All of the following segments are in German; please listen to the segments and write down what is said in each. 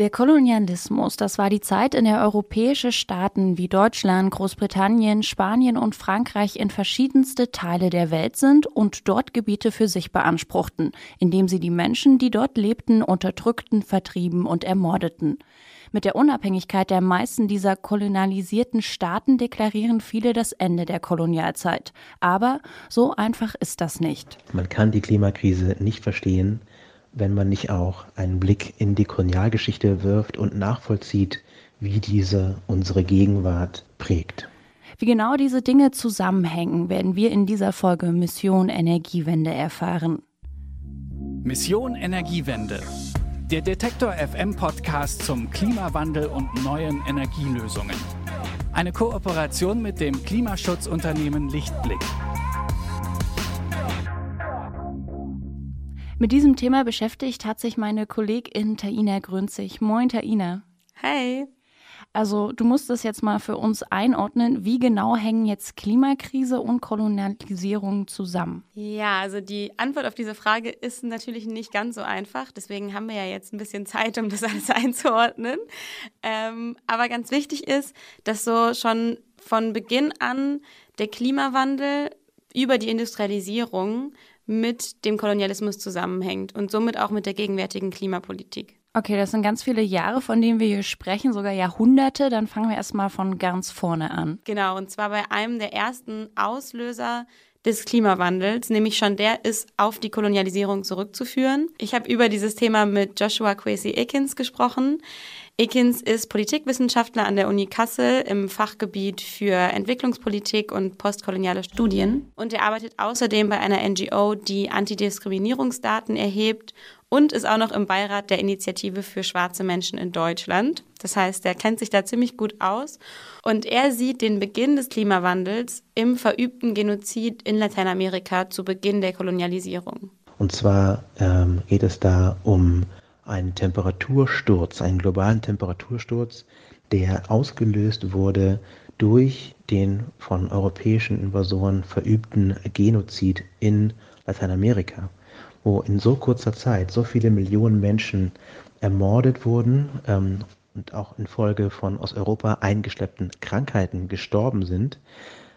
Der Kolonialismus, das war die Zeit, in der europäische Staaten wie Deutschland, Großbritannien, Spanien und Frankreich in verschiedenste Teile der Welt sind und dort Gebiete für sich beanspruchten, indem sie die Menschen, die dort lebten, unterdrückten, vertrieben und ermordeten. Mit der Unabhängigkeit der meisten dieser kolonialisierten Staaten deklarieren viele das Ende der Kolonialzeit. Aber so einfach ist das nicht. Man kann die Klimakrise nicht verstehen, wenn man nicht auch einen Blick in die Kolonialgeschichte wirft und nachvollzieht, wie diese unsere Gegenwart prägt. Wie genau diese Dinge zusammenhängen, werden wir in dieser Folge Mission Energiewende erfahren. Mission Energiewende. Der Detektor FM Podcast zum Klimawandel und neuen Energielösungen. Eine Kooperation mit dem Klimaschutzunternehmen Lichtblick. Mit diesem Thema beschäftigt hat sich meine Kollegin Taina Grünzig. Moin, Taina. Hey. Also, du musst das jetzt mal für uns einordnen. Wie genau hängen jetzt Klimakrise und Kolonialisierung zusammen? Ja, also die Antwort auf diese Frage ist natürlich nicht ganz so einfach. Deswegen haben wir ja jetzt ein bisschen Zeit, um das alles einzuordnen. Ähm, aber ganz wichtig ist, dass so schon von Beginn an der Klimawandel über die Industrialisierung mit dem Kolonialismus zusammenhängt und somit auch mit der gegenwärtigen Klimapolitik. Okay, das sind ganz viele Jahre, von denen wir hier sprechen, sogar Jahrhunderte. Dann fangen wir erstmal von ganz vorne an. Genau, und zwar bei einem der ersten Auslöser des Klimawandels, nämlich schon der ist auf die Kolonialisierung zurückzuführen. Ich habe über dieses Thema mit Joshua Kwesi Ekins gesprochen. Ekins ist Politikwissenschaftler an der Uni Kassel im Fachgebiet für Entwicklungspolitik und postkoloniale Studien. Und er arbeitet außerdem bei einer NGO, die Antidiskriminierungsdaten erhebt und ist auch noch im Beirat der Initiative für schwarze Menschen in Deutschland. Das heißt, er kennt sich da ziemlich gut aus. Und er sieht den Beginn des Klimawandels im verübten Genozid in Lateinamerika zu Beginn der Kolonialisierung. Und zwar ähm, geht es da um einen Temperatursturz, einen globalen Temperatursturz, der ausgelöst wurde durch den von europäischen Invasoren verübten Genozid in Lateinamerika, wo in so kurzer Zeit so viele Millionen Menschen ermordet wurden ähm, und auch infolge von aus Europa eingeschleppten Krankheiten gestorben sind,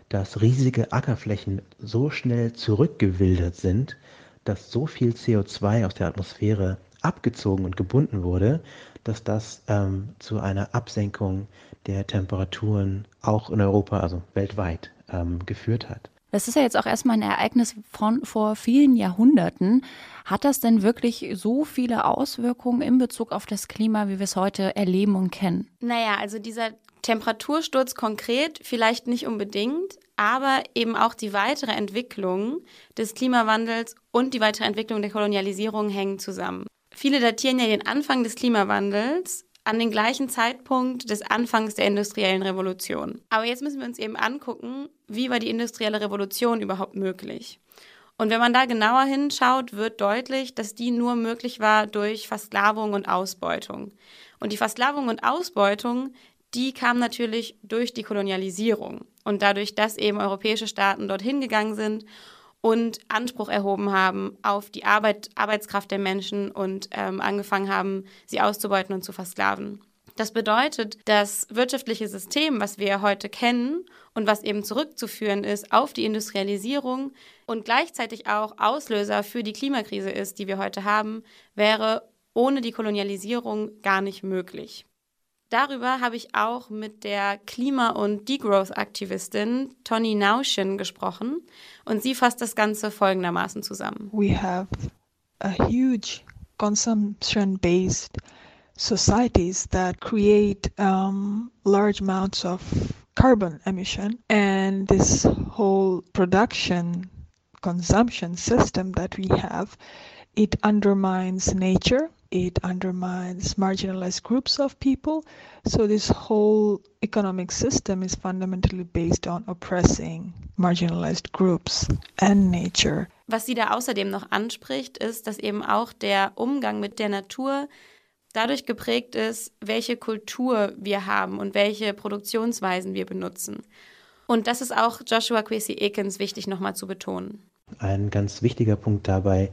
dass riesige Ackerflächen so schnell zurückgewildert sind, dass so viel CO2 aus der Atmosphäre abgezogen und gebunden wurde, dass das ähm, zu einer Absenkung der Temperaturen auch in Europa, also weltweit, ähm, geführt hat. Das ist ja jetzt auch erstmal ein Ereignis von vor vielen Jahrhunderten. Hat das denn wirklich so viele Auswirkungen in Bezug auf das Klima, wie wir es heute erleben und kennen? Naja, also dieser Temperatursturz konkret vielleicht nicht unbedingt, aber eben auch die weitere Entwicklung des Klimawandels und die weitere Entwicklung der Kolonialisierung hängen zusammen. Viele datieren ja den Anfang des Klimawandels an den gleichen Zeitpunkt des Anfangs der industriellen Revolution. Aber jetzt müssen wir uns eben angucken, wie war die industrielle Revolution überhaupt möglich? Und wenn man da genauer hinschaut, wird deutlich, dass die nur möglich war durch Versklavung und Ausbeutung. Und die Versklavung und Ausbeutung, die kam natürlich durch die Kolonialisierung und dadurch, dass eben europäische Staaten dorthin gegangen sind und Anspruch erhoben haben auf die Arbeit, Arbeitskraft der Menschen und ähm, angefangen haben, sie auszubeuten und zu versklaven. Das bedeutet, das wirtschaftliche System, was wir heute kennen und was eben zurückzuführen ist auf die Industrialisierung und gleichzeitig auch Auslöser für die Klimakrise ist, die wir heute haben, wäre ohne die Kolonialisierung gar nicht möglich. Darüber habe ich auch mit der Klima- und Degrowth-Aktivistin Toni Nauschen gesprochen und sie fasst das Ganze folgendermaßen zusammen. We have a huge consumption-based societies that create um, large amounts of carbon emission and this whole production consumption system that we have it undermines nature it undermines marginalized groups of people. So, this whole economic system is fundamentally based on oppressing marginalized groups and nature. Was sie da außerdem noch anspricht, ist, dass eben auch der Umgang mit der Natur dadurch geprägt ist, welche Kultur wir haben und welche Produktionsweisen wir benutzen. Und das ist auch Joshua Kwesi Ekins wichtig nochmal zu betonen. Ein ganz wichtiger Punkt dabei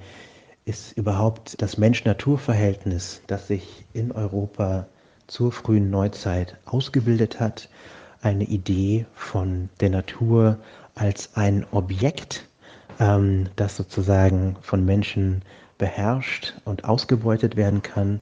ist überhaupt das Mensch-Natur-Verhältnis, das sich in Europa zur frühen Neuzeit ausgebildet hat, eine Idee von der Natur als ein Objekt, ähm, das sozusagen von Menschen beherrscht und ausgebeutet werden kann.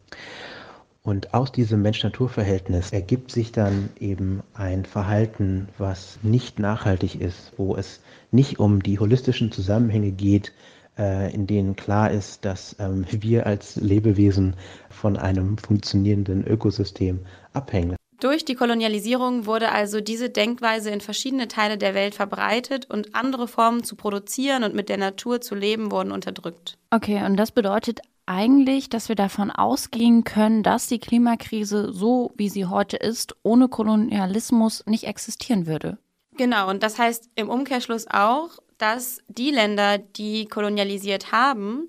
Und aus diesem Mensch-Natur-Verhältnis ergibt sich dann eben ein Verhalten, was nicht nachhaltig ist, wo es nicht um die holistischen Zusammenhänge geht, in denen klar ist, dass ähm, wir als Lebewesen von einem funktionierenden Ökosystem abhängen. Durch die Kolonialisierung wurde also diese Denkweise in verschiedene Teile der Welt verbreitet und andere Formen zu produzieren und mit der Natur zu leben wurden unterdrückt. Okay, und das bedeutet eigentlich, dass wir davon ausgehen können, dass die Klimakrise so, wie sie heute ist, ohne Kolonialismus nicht existieren würde. Genau, und das heißt im Umkehrschluss auch, dass die Länder, die kolonialisiert haben,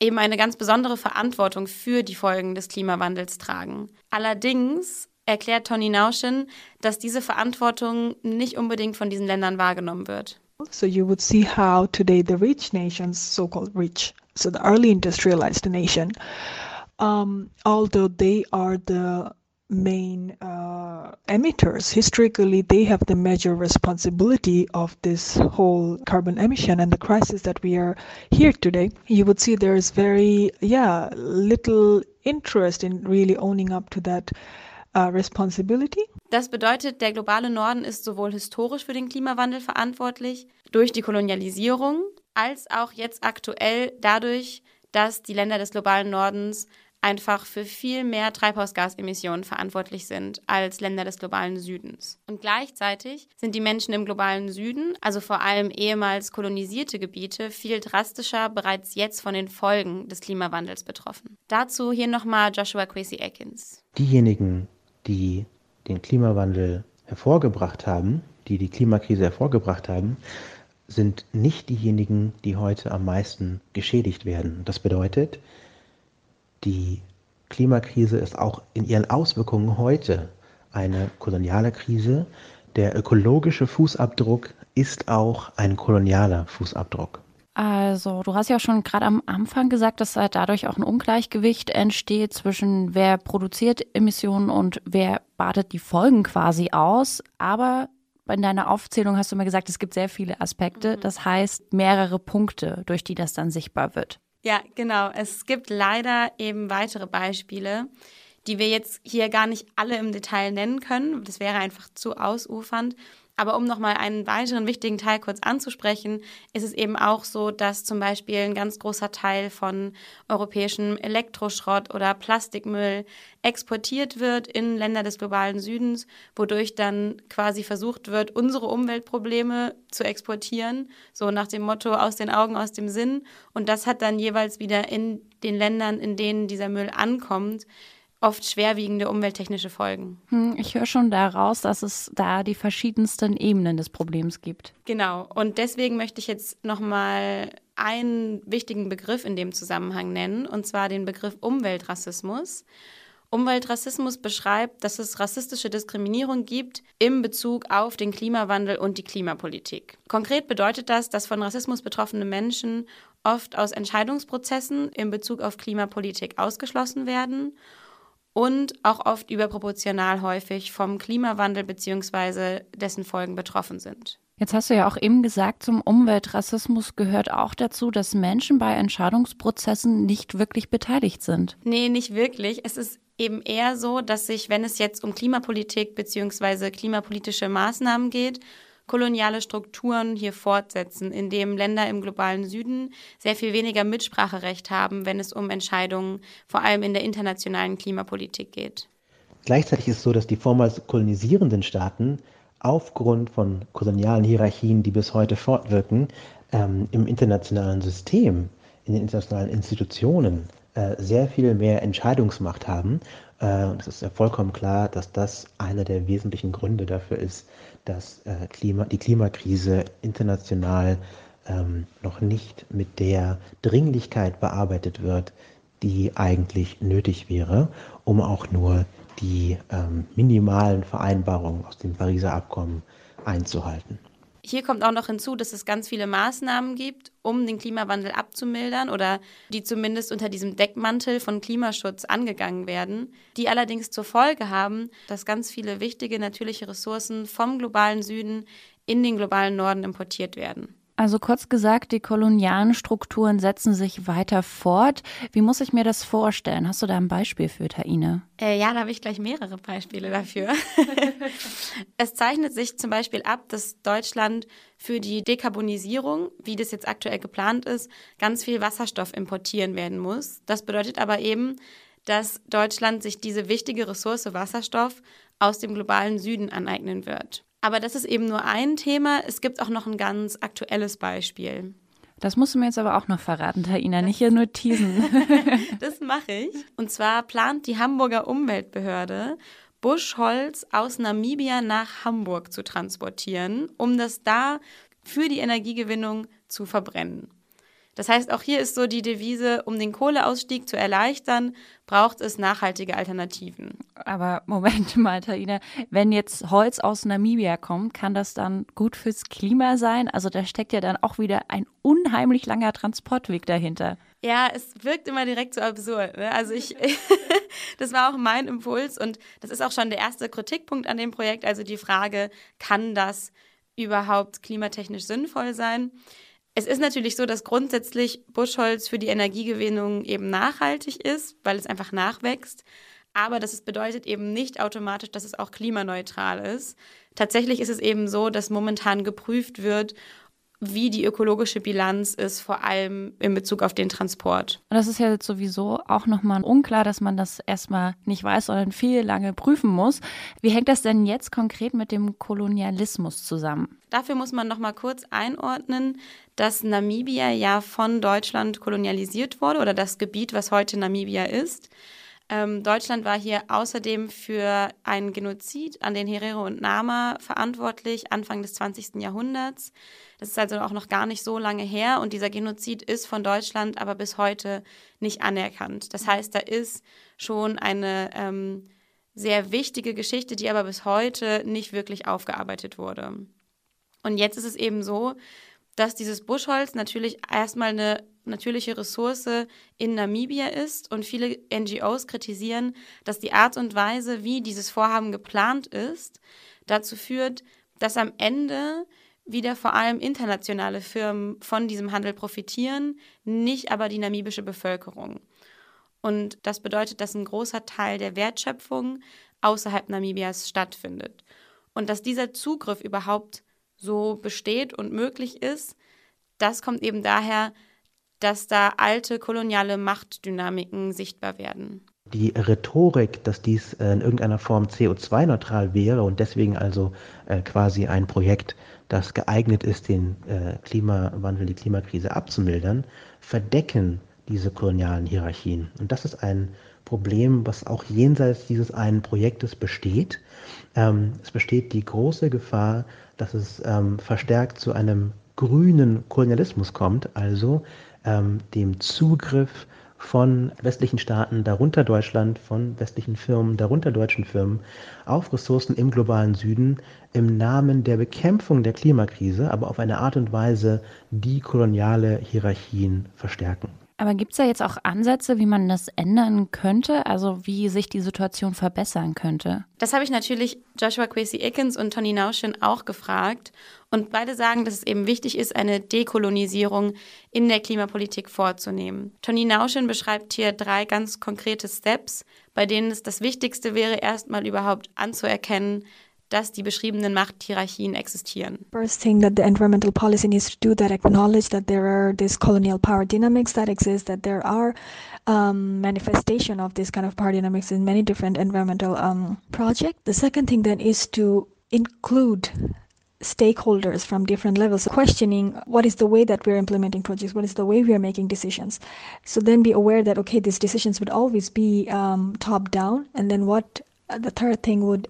eben eine ganz besondere Verantwortung für die Folgen des Klimawandels tragen. Allerdings erklärt Tony Nauschen, dass diese Verantwortung nicht unbedingt von diesen Ländern wahrgenommen wird. So you would see how today the rich nations, so-called rich, so the early industrialized nation, um, although they are the main uh, emitters. Historically, they have the major responsibility of this whole carbon emission and the crisis that we are here today. You would see there is very, yeah, little interest in really owning up to that uh, responsibility. Das bedeutet, der globale Norden ist sowohl historisch für den Klimawandel verantwortlich, durch die Kolonialisierung, als auch jetzt aktuell dadurch, dass die Länder des globalen Nordens einfach für viel mehr Treibhausgasemissionen verantwortlich sind als Länder des globalen Südens. Und gleichzeitig sind die Menschen im globalen Süden, also vor allem ehemals kolonisierte Gebiete, viel drastischer bereits jetzt von den Folgen des Klimawandels betroffen. Dazu hier nochmal Joshua Quasi Atkins. Diejenigen, die den Klimawandel hervorgebracht haben, die die Klimakrise hervorgebracht haben, sind nicht diejenigen, die heute am meisten geschädigt werden. Das bedeutet, die Klimakrise ist auch in ihren Auswirkungen heute eine koloniale Krise. Der ökologische Fußabdruck ist auch ein kolonialer Fußabdruck. Also, du hast ja schon gerade am Anfang gesagt, dass dadurch auch ein Ungleichgewicht entsteht zwischen wer produziert Emissionen und wer badet die Folgen quasi aus. Aber in deiner Aufzählung hast du mir gesagt, es gibt sehr viele Aspekte. Mhm. Das heißt, mehrere Punkte, durch die das dann sichtbar wird. Ja, genau. Es gibt leider eben weitere Beispiele, die wir jetzt hier gar nicht alle im Detail nennen können. Das wäre einfach zu ausufernd. Aber um nochmal einen weiteren wichtigen Teil kurz anzusprechen, ist es eben auch so, dass zum Beispiel ein ganz großer Teil von europäischem Elektroschrott oder Plastikmüll exportiert wird in Länder des globalen Südens, wodurch dann quasi versucht wird, unsere Umweltprobleme zu exportieren, so nach dem Motto aus den Augen, aus dem Sinn. Und das hat dann jeweils wieder in den Ländern, in denen dieser Müll ankommt, oft schwerwiegende umwelttechnische Folgen. Hm, ich höre schon daraus, dass es da die verschiedensten Ebenen des Problems gibt. Genau. Und deswegen möchte ich jetzt nochmal einen wichtigen Begriff in dem Zusammenhang nennen, und zwar den Begriff Umweltrassismus. Umweltrassismus beschreibt, dass es rassistische Diskriminierung gibt im Bezug auf den Klimawandel und die Klimapolitik. Konkret bedeutet das, dass von Rassismus betroffene Menschen oft aus Entscheidungsprozessen in Bezug auf Klimapolitik ausgeschlossen werden und auch oft überproportional häufig vom Klimawandel bzw. dessen Folgen betroffen sind. Jetzt hast du ja auch eben gesagt, zum Umweltrassismus gehört auch dazu, dass Menschen bei Entscheidungsprozessen nicht wirklich beteiligt sind. Nee, nicht wirklich. Es ist eben eher so, dass sich, wenn es jetzt um Klimapolitik bzw. klimapolitische Maßnahmen geht, koloniale Strukturen hier fortsetzen, indem Länder im globalen Süden sehr viel weniger Mitspracherecht haben, wenn es um Entscheidungen vor allem in der internationalen Klimapolitik geht. Gleichzeitig ist es so, dass die vormals kolonisierenden Staaten aufgrund von kolonialen Hierarchien, die bis heute fortwirken, ähm, im internationalen System, in den internationalen Institutionen sehr viel mehr Entscheidungsmacht haben. Äh, und es ist ja vollkommen klar, dass das einer der wesentlichen Gründe dafür ist, dass äh, Klima, die Klimakrise international ähm, noch nicht mit der Dringlichkeit bearbeitet wird, die eigentlich nötig wäre, um auch nur die ähm, minimalen Vereinbarungen aus dem Pariser Abkommen einzuhalten. Hier kommt auch noch hinzu, dass es ganz viele Maßnahmen gibt, um den Klimawandel abzumildern oder die zumindest unter diesem Deckmantel von Klimaschutz angegangen werden, die allerdings zur Folge haben, dass ganz viele wichtige natürliche Ressourcen vom globalen Süden in den globalen Norden importiert werden. Also kurz gesagt, die kolonialen Strukturen setzen sich weiter fort. Wie muss ich mir das vorstellen? Hast du da ein Beispiel für, Taine? Äh, ja, da habe ich gleich mehrere Beispiele dafür. es zeichnet sich zum Beispiel ab, dass Deutschland für die Dekarbonisierung, wie das jetzt aktuell geplant ist, ganz viel Wasserstoff importieren werden muss. Das bedeutet aber eben, dass Deutschland sich diese wichtige Ressource Wasserstoff aus dem globalen Süden aneignen wird. Aber das ist eben nur ein Thema. Es gibt auch noch ein ganz aktuelles Beispiel. Das musst du mir jetzt aber auch noch verraten, Taina, nicht hier nur teasen. das mache ich. Und zwar plant die Hamburger Umweltbehörde, Buschholz aus Namibia nach Hamburg zu transportieren, um das da für die Energiegewinnung zu verbrennen. Das heißt, auch hier ist so die Devise, um den Kohleausstieg zu erleichtern, braucht es nachhaltige Alternativen. Aber Moment mal, Taina, wenn jetzt Holz aus Namibia kommt, kann das dann gut fürs Klima sein? Also da steckt ja dann auch wieder ein unheimlich langer Transportweg dahinter. Ja, es wirkt immer direkt so absurd. Ne? Also ich, das war auch mein Impuls und das ist auch schon der erste Kritikpunkt an dem Projekt. Also die Frage, kann das überhaupt klimatechnisch sinnvoll sein? Es ist natürlich so, dass grundsätzlich Buschholz für die Energiegewinnung eben nachhaltig ist, weil es einfach nachwächst. Aber das bedeutet eben nicht automatisch, dass es auch klimaneutral ist. Tatsächlich ist es eben so, dass momentan geprüft wird, wie die ökologische Bilanz ist, vor allem in Bezug auf den Transport. Und das ist ja jetzt sowieso auch nochmal unklar, dass man das erstmal nicht weiß, sondern viel lange prüfen muss. Wie hängt das denn jetzt konkret mit dem Kolonialismus zusammen? Dafür muss man nochmal kurz einordnen, dass Namibia ja von Deutschland kolonialisiert wurde oder das Gebiet, was heute Namibia ist. Ähm, Deutschland war hier außerdem für einen Genozid an den Herero und Nama verantwortlich, Anfang des 20. Jahrhunderts. Das ist also auch noch gar nicht so lange her und dieser Genozid ist von Deutschland aber bis heute nicht anerkannt. Das heißt, da ist schon eine ähm, sehr wichtige Geschichte, die aber bis heute nicht wirklich aufgearbeitet wurde. Und jetzt ist es eben so, dass dieses Buschholz natürlich erstmal eine natürliche Ressource in Namibia ist und viele NGOs kritisieren, dass die Art und Weise, wie dieses Vorhaben geplant ist, dazu führt, dass am Ende wieder vor allem internationale Firmen von diesem Handel profitieren, nicht aber die namibische Bevölkerung. Und das bedeutet, dass ein großer Teil der Wertschöpfung außerhalb Namibias stattfindet. Und dass dieser Zugriff überhaupt so besteht und möglich ist, das kommt eben daher, dass da alte koloniale Machtdynamiken sichtbar werden. Die Rhetorik, dass dies äh, in irgendeiner Form CO2-neutral wäre und deswegen also äh, quasi ein Projekt, das geeignet ist, den äh, Klimawandel, die Klimakrise abzumildern, verdecken diese kolonialen Hierarchien. Und das ist ein Problem, was auch jenseits dieses einen Projektes besteht. Ähm, es besteht die große Gefahr, dass es ähm, verstärkt zu einem grünen Kolonialismus kommt, also ähm, dem Zugriff von westlichen Staaten, darunter Deutschland, von westlichen Firmen, darunter deutschen Firmen, auf Ressourcen im globalen Süden im Namen der Bekämpfung der Klimakrise, aber auf eine Art und Weise, die koloniale Hierarchien verstärken. Aber gibt es da jetzt auch Ansätze, wie man das ändern könnte? Also wie sich die Situation verbessern könnte? Das habe ich natürlich Joshua Quasi Ickens und Tony Naushin auch gefragt. Und beide sagen, dass es eben wichtig ist, eine Dekolonisierung in der Klimapolitik vorzunehmen. Tony Naushin beschreibt hier drei ganz konkrete Steps, bei denen es das Wichtigste wäre, erstmal überhaupt anzuerkennen, dass die beschriebenen Machthierarchien existieren. First thing that the environmental policy needs to do that acknowledge that there are these colonial power dynamics that exist, that there are um, manifestation of this kind of power dynamics in many different environmental um, projects. The second thing then is to include stakeholders from different levels questioning what is the way that we're implementing projects what is the way we are making decisions so then be aware that okay these decisions would always be um, top down and then what uh, the third thing would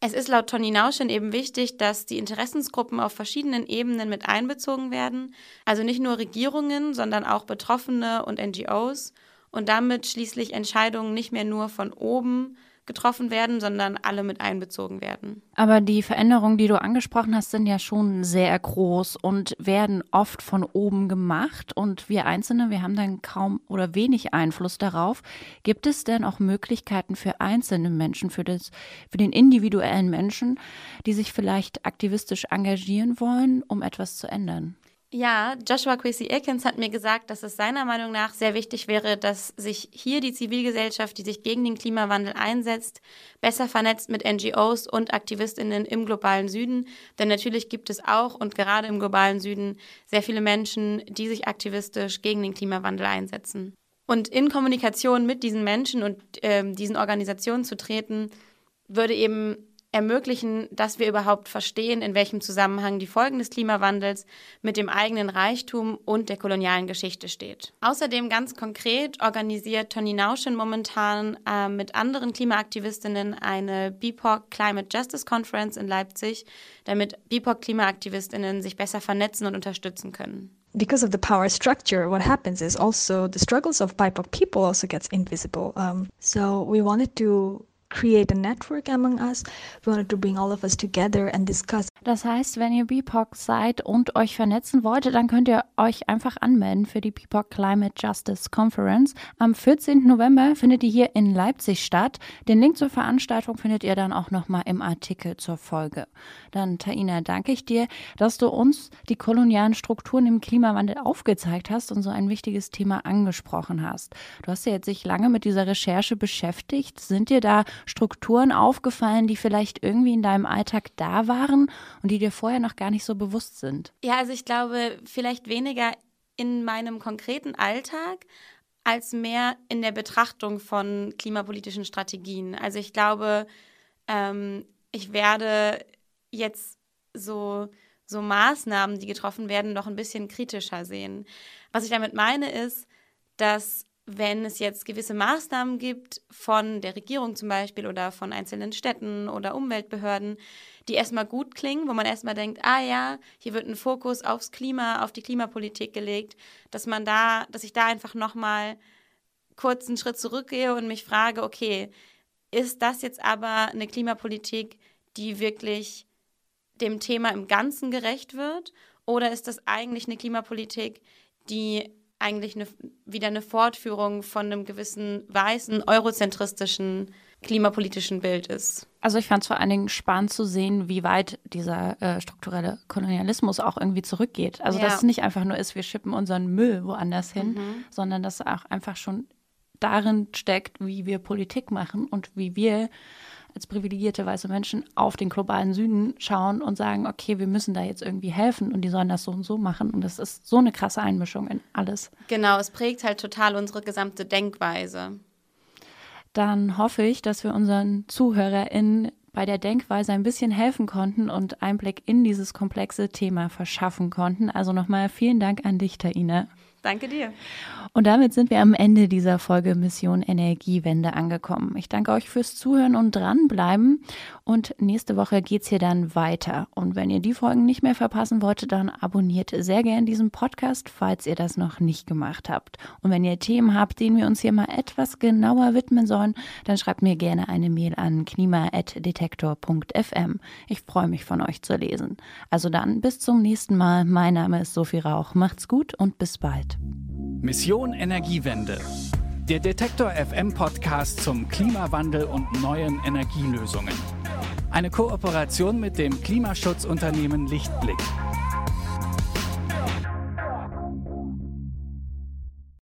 Es ist laut Tony Nauschen eben wichtig, dass die Interessensgruppen auf verschiedenen Ebenen mit einbezogen werden, also nicht nur Regierungen, sondern auch Betroffene und NGOs und damit schließlich Entscheidungen nicht mehr nur von oben getroffen werden, sondern alle mit einbezogen werden. Aber die Veränderungen, die du angesprochen hast, sind ja schon sehr groß und werden oft von oben gemacht. Und wir Einzelne, wir haben dann kaum oder wenig Einfluss darauf. Gibt es denn auch Möglichkeiten für einzelne Menschen, für, das, für den individuellen Menschen, die sich vielleicht aktivistisch engagieren wollen, um etwas zu ändern? Ja, Joshua Quincy Atkins hat mir gesagt, dass es seiner Meinung nach sehr wichtig wäre, dass sich hier die Zivilgesellschaft, die sich gegen den Klimawandel einsetzt, besser vernetzt mit NGOs und Aktivistinnen im globalen Süden. Denn natürlich gibt es auch und gerade im globalen Süden sehr viele Menschen, die sich aktivistisch gegen den Klimawandel einsetzen. Und in Kommunikation mit diesen Menschen und äh, diesen Organisationen zu treten, würde eben ermöglichen, dass wir überhaupt verstehen, in welchem Zusammenhang die Folgen des Klimawandels mit dem eigenen Reichtum und der kolonialen Geschichte steht. Außerdem ganz konkret organisiert Toni Nauschen momentan äh, mit anderen Klimaaktivistinnen eine BIPOC Climate Justice Conference in Leipzig, damit BIPOC-Klimaaktivistinnen sich besser vernetzen und unterstützen können because of the power structure, what happens is also the struggles of BIPOC people also gets invisible. Um, so we wanted to create a network among us. We wanted to bring all of us together and discuss. Das heißt, wenn ihr BIPOC seid und euch vernetzen wollt, dann könnt ihr euch einfach anmelden für die BIPOC Climate Justice Conference. Am 14. November findet die hier in Leipzig statt. Den Link zur Veranstaltung findet ihr dann auch nochmal im Artikel zur Folge. Dann, Taina, danke ich dir, dass du uns die kolonialen Strukturen im Klimawandel aufgezeigt hast und so ein wichtiges Thema angesprochen hast. Du hast ja jetzt sich lange mit dieser Recherche beschäftigt. Sind dir da Strukturen aufgefallen, die vielleicht irgendwie in deinem Alltag da waren und die dir vorher noch gar nicht so bewusst sind? Ja, also ich glaube, vielleicht weniger in meinem konkreten Alltag, als mehr in der Betrachtung von klimapolitischen Strategien. Also ich glaube, ähm, ich werde jetzt so, so Maßnahmen, die getroffen werden, noch ein bisschen kritischer sehen. Was ich damit meine, ist, dass wenn es jetzt gewisse Maßnahmen gibt von der Regierung zum Beispiel oder von einzelnen Städten oder Umweltbehörden, die erstmal gut klingen, wo man erstmal denkt, ah ja, hier wird ein Fokus aufs Klima, auf die Klimapolitik gelegt, dass man da, dass ich da einfach nochmal kurz einen Schritt zurückgehe und mich frage, okay, ist das jetzt aber eine Klimapolitik, die wirklich dem Thema im Ganzen gerecht wird? Oder ist das eigentlich eine Klimapolitik, die eigentlich eine, wieder eine Fortführung von einem gewissen weißen, eurozentristischen klimapolitischen Bild ist. Also ich fand es vor allen Dingen spannend zu sehen, wie weit dieser äh, strukturelle Kolonialismus auch irgendwie zurückgeht. Also ja. dass es nicht einfach nur ist, wir schippen unseren Müll woanders hin, mhm. sondern dass auch einfach schon darin steckt, wie wir Politik machen und wie wir als privilegierte weiße Menschen auf den globalen Süden schauen und sagen, okay, wir müssen da jetzt irgendwie helfen und die sollen das so und so machen. Und das ist so eine krasse Einmischung in alles. Genau, es prägt halt total unsere gesamte Denkweise. Dann hoffe ich, dass wir unseren ZuhörerInnen bei der Denkweise ein bisschen helfen konnten und Einblick in dieses komplexe Thema verschaffen konnten. Also nochmal vielen Dank an dich, Taina. Danke dir. Und damit sind wir am Ende dieser Folge Mission Energiewende angekommen. Ich danke euch fürs Zuhören und dranbleiben. Und nächste Woche geht es hier dann weiter. Und wenn ihr die Folgen nicht mehr verpassen wollt, dann abonniert sehr gern diesen Podcast, falls ihr das noch nicht gemacht habt. Und wenn ihr Themen habt, denen wir uns hier mal etwas genauer widmen sollen, dann schreibt mir gerne eine Mail an klima.detektor.fm. Ich freue mich von euch zu lesen. Also dann bis zum nächsten Mal. Mein Name ist Sophie Rauch. Macht's gut und bis bald. Mission Energiewende. Der Detektor FM Podcast zum Klimawandel und neuen Energielösungen. Eine Kooperation mit dem Klimaschutzunternehmen Lichtblick.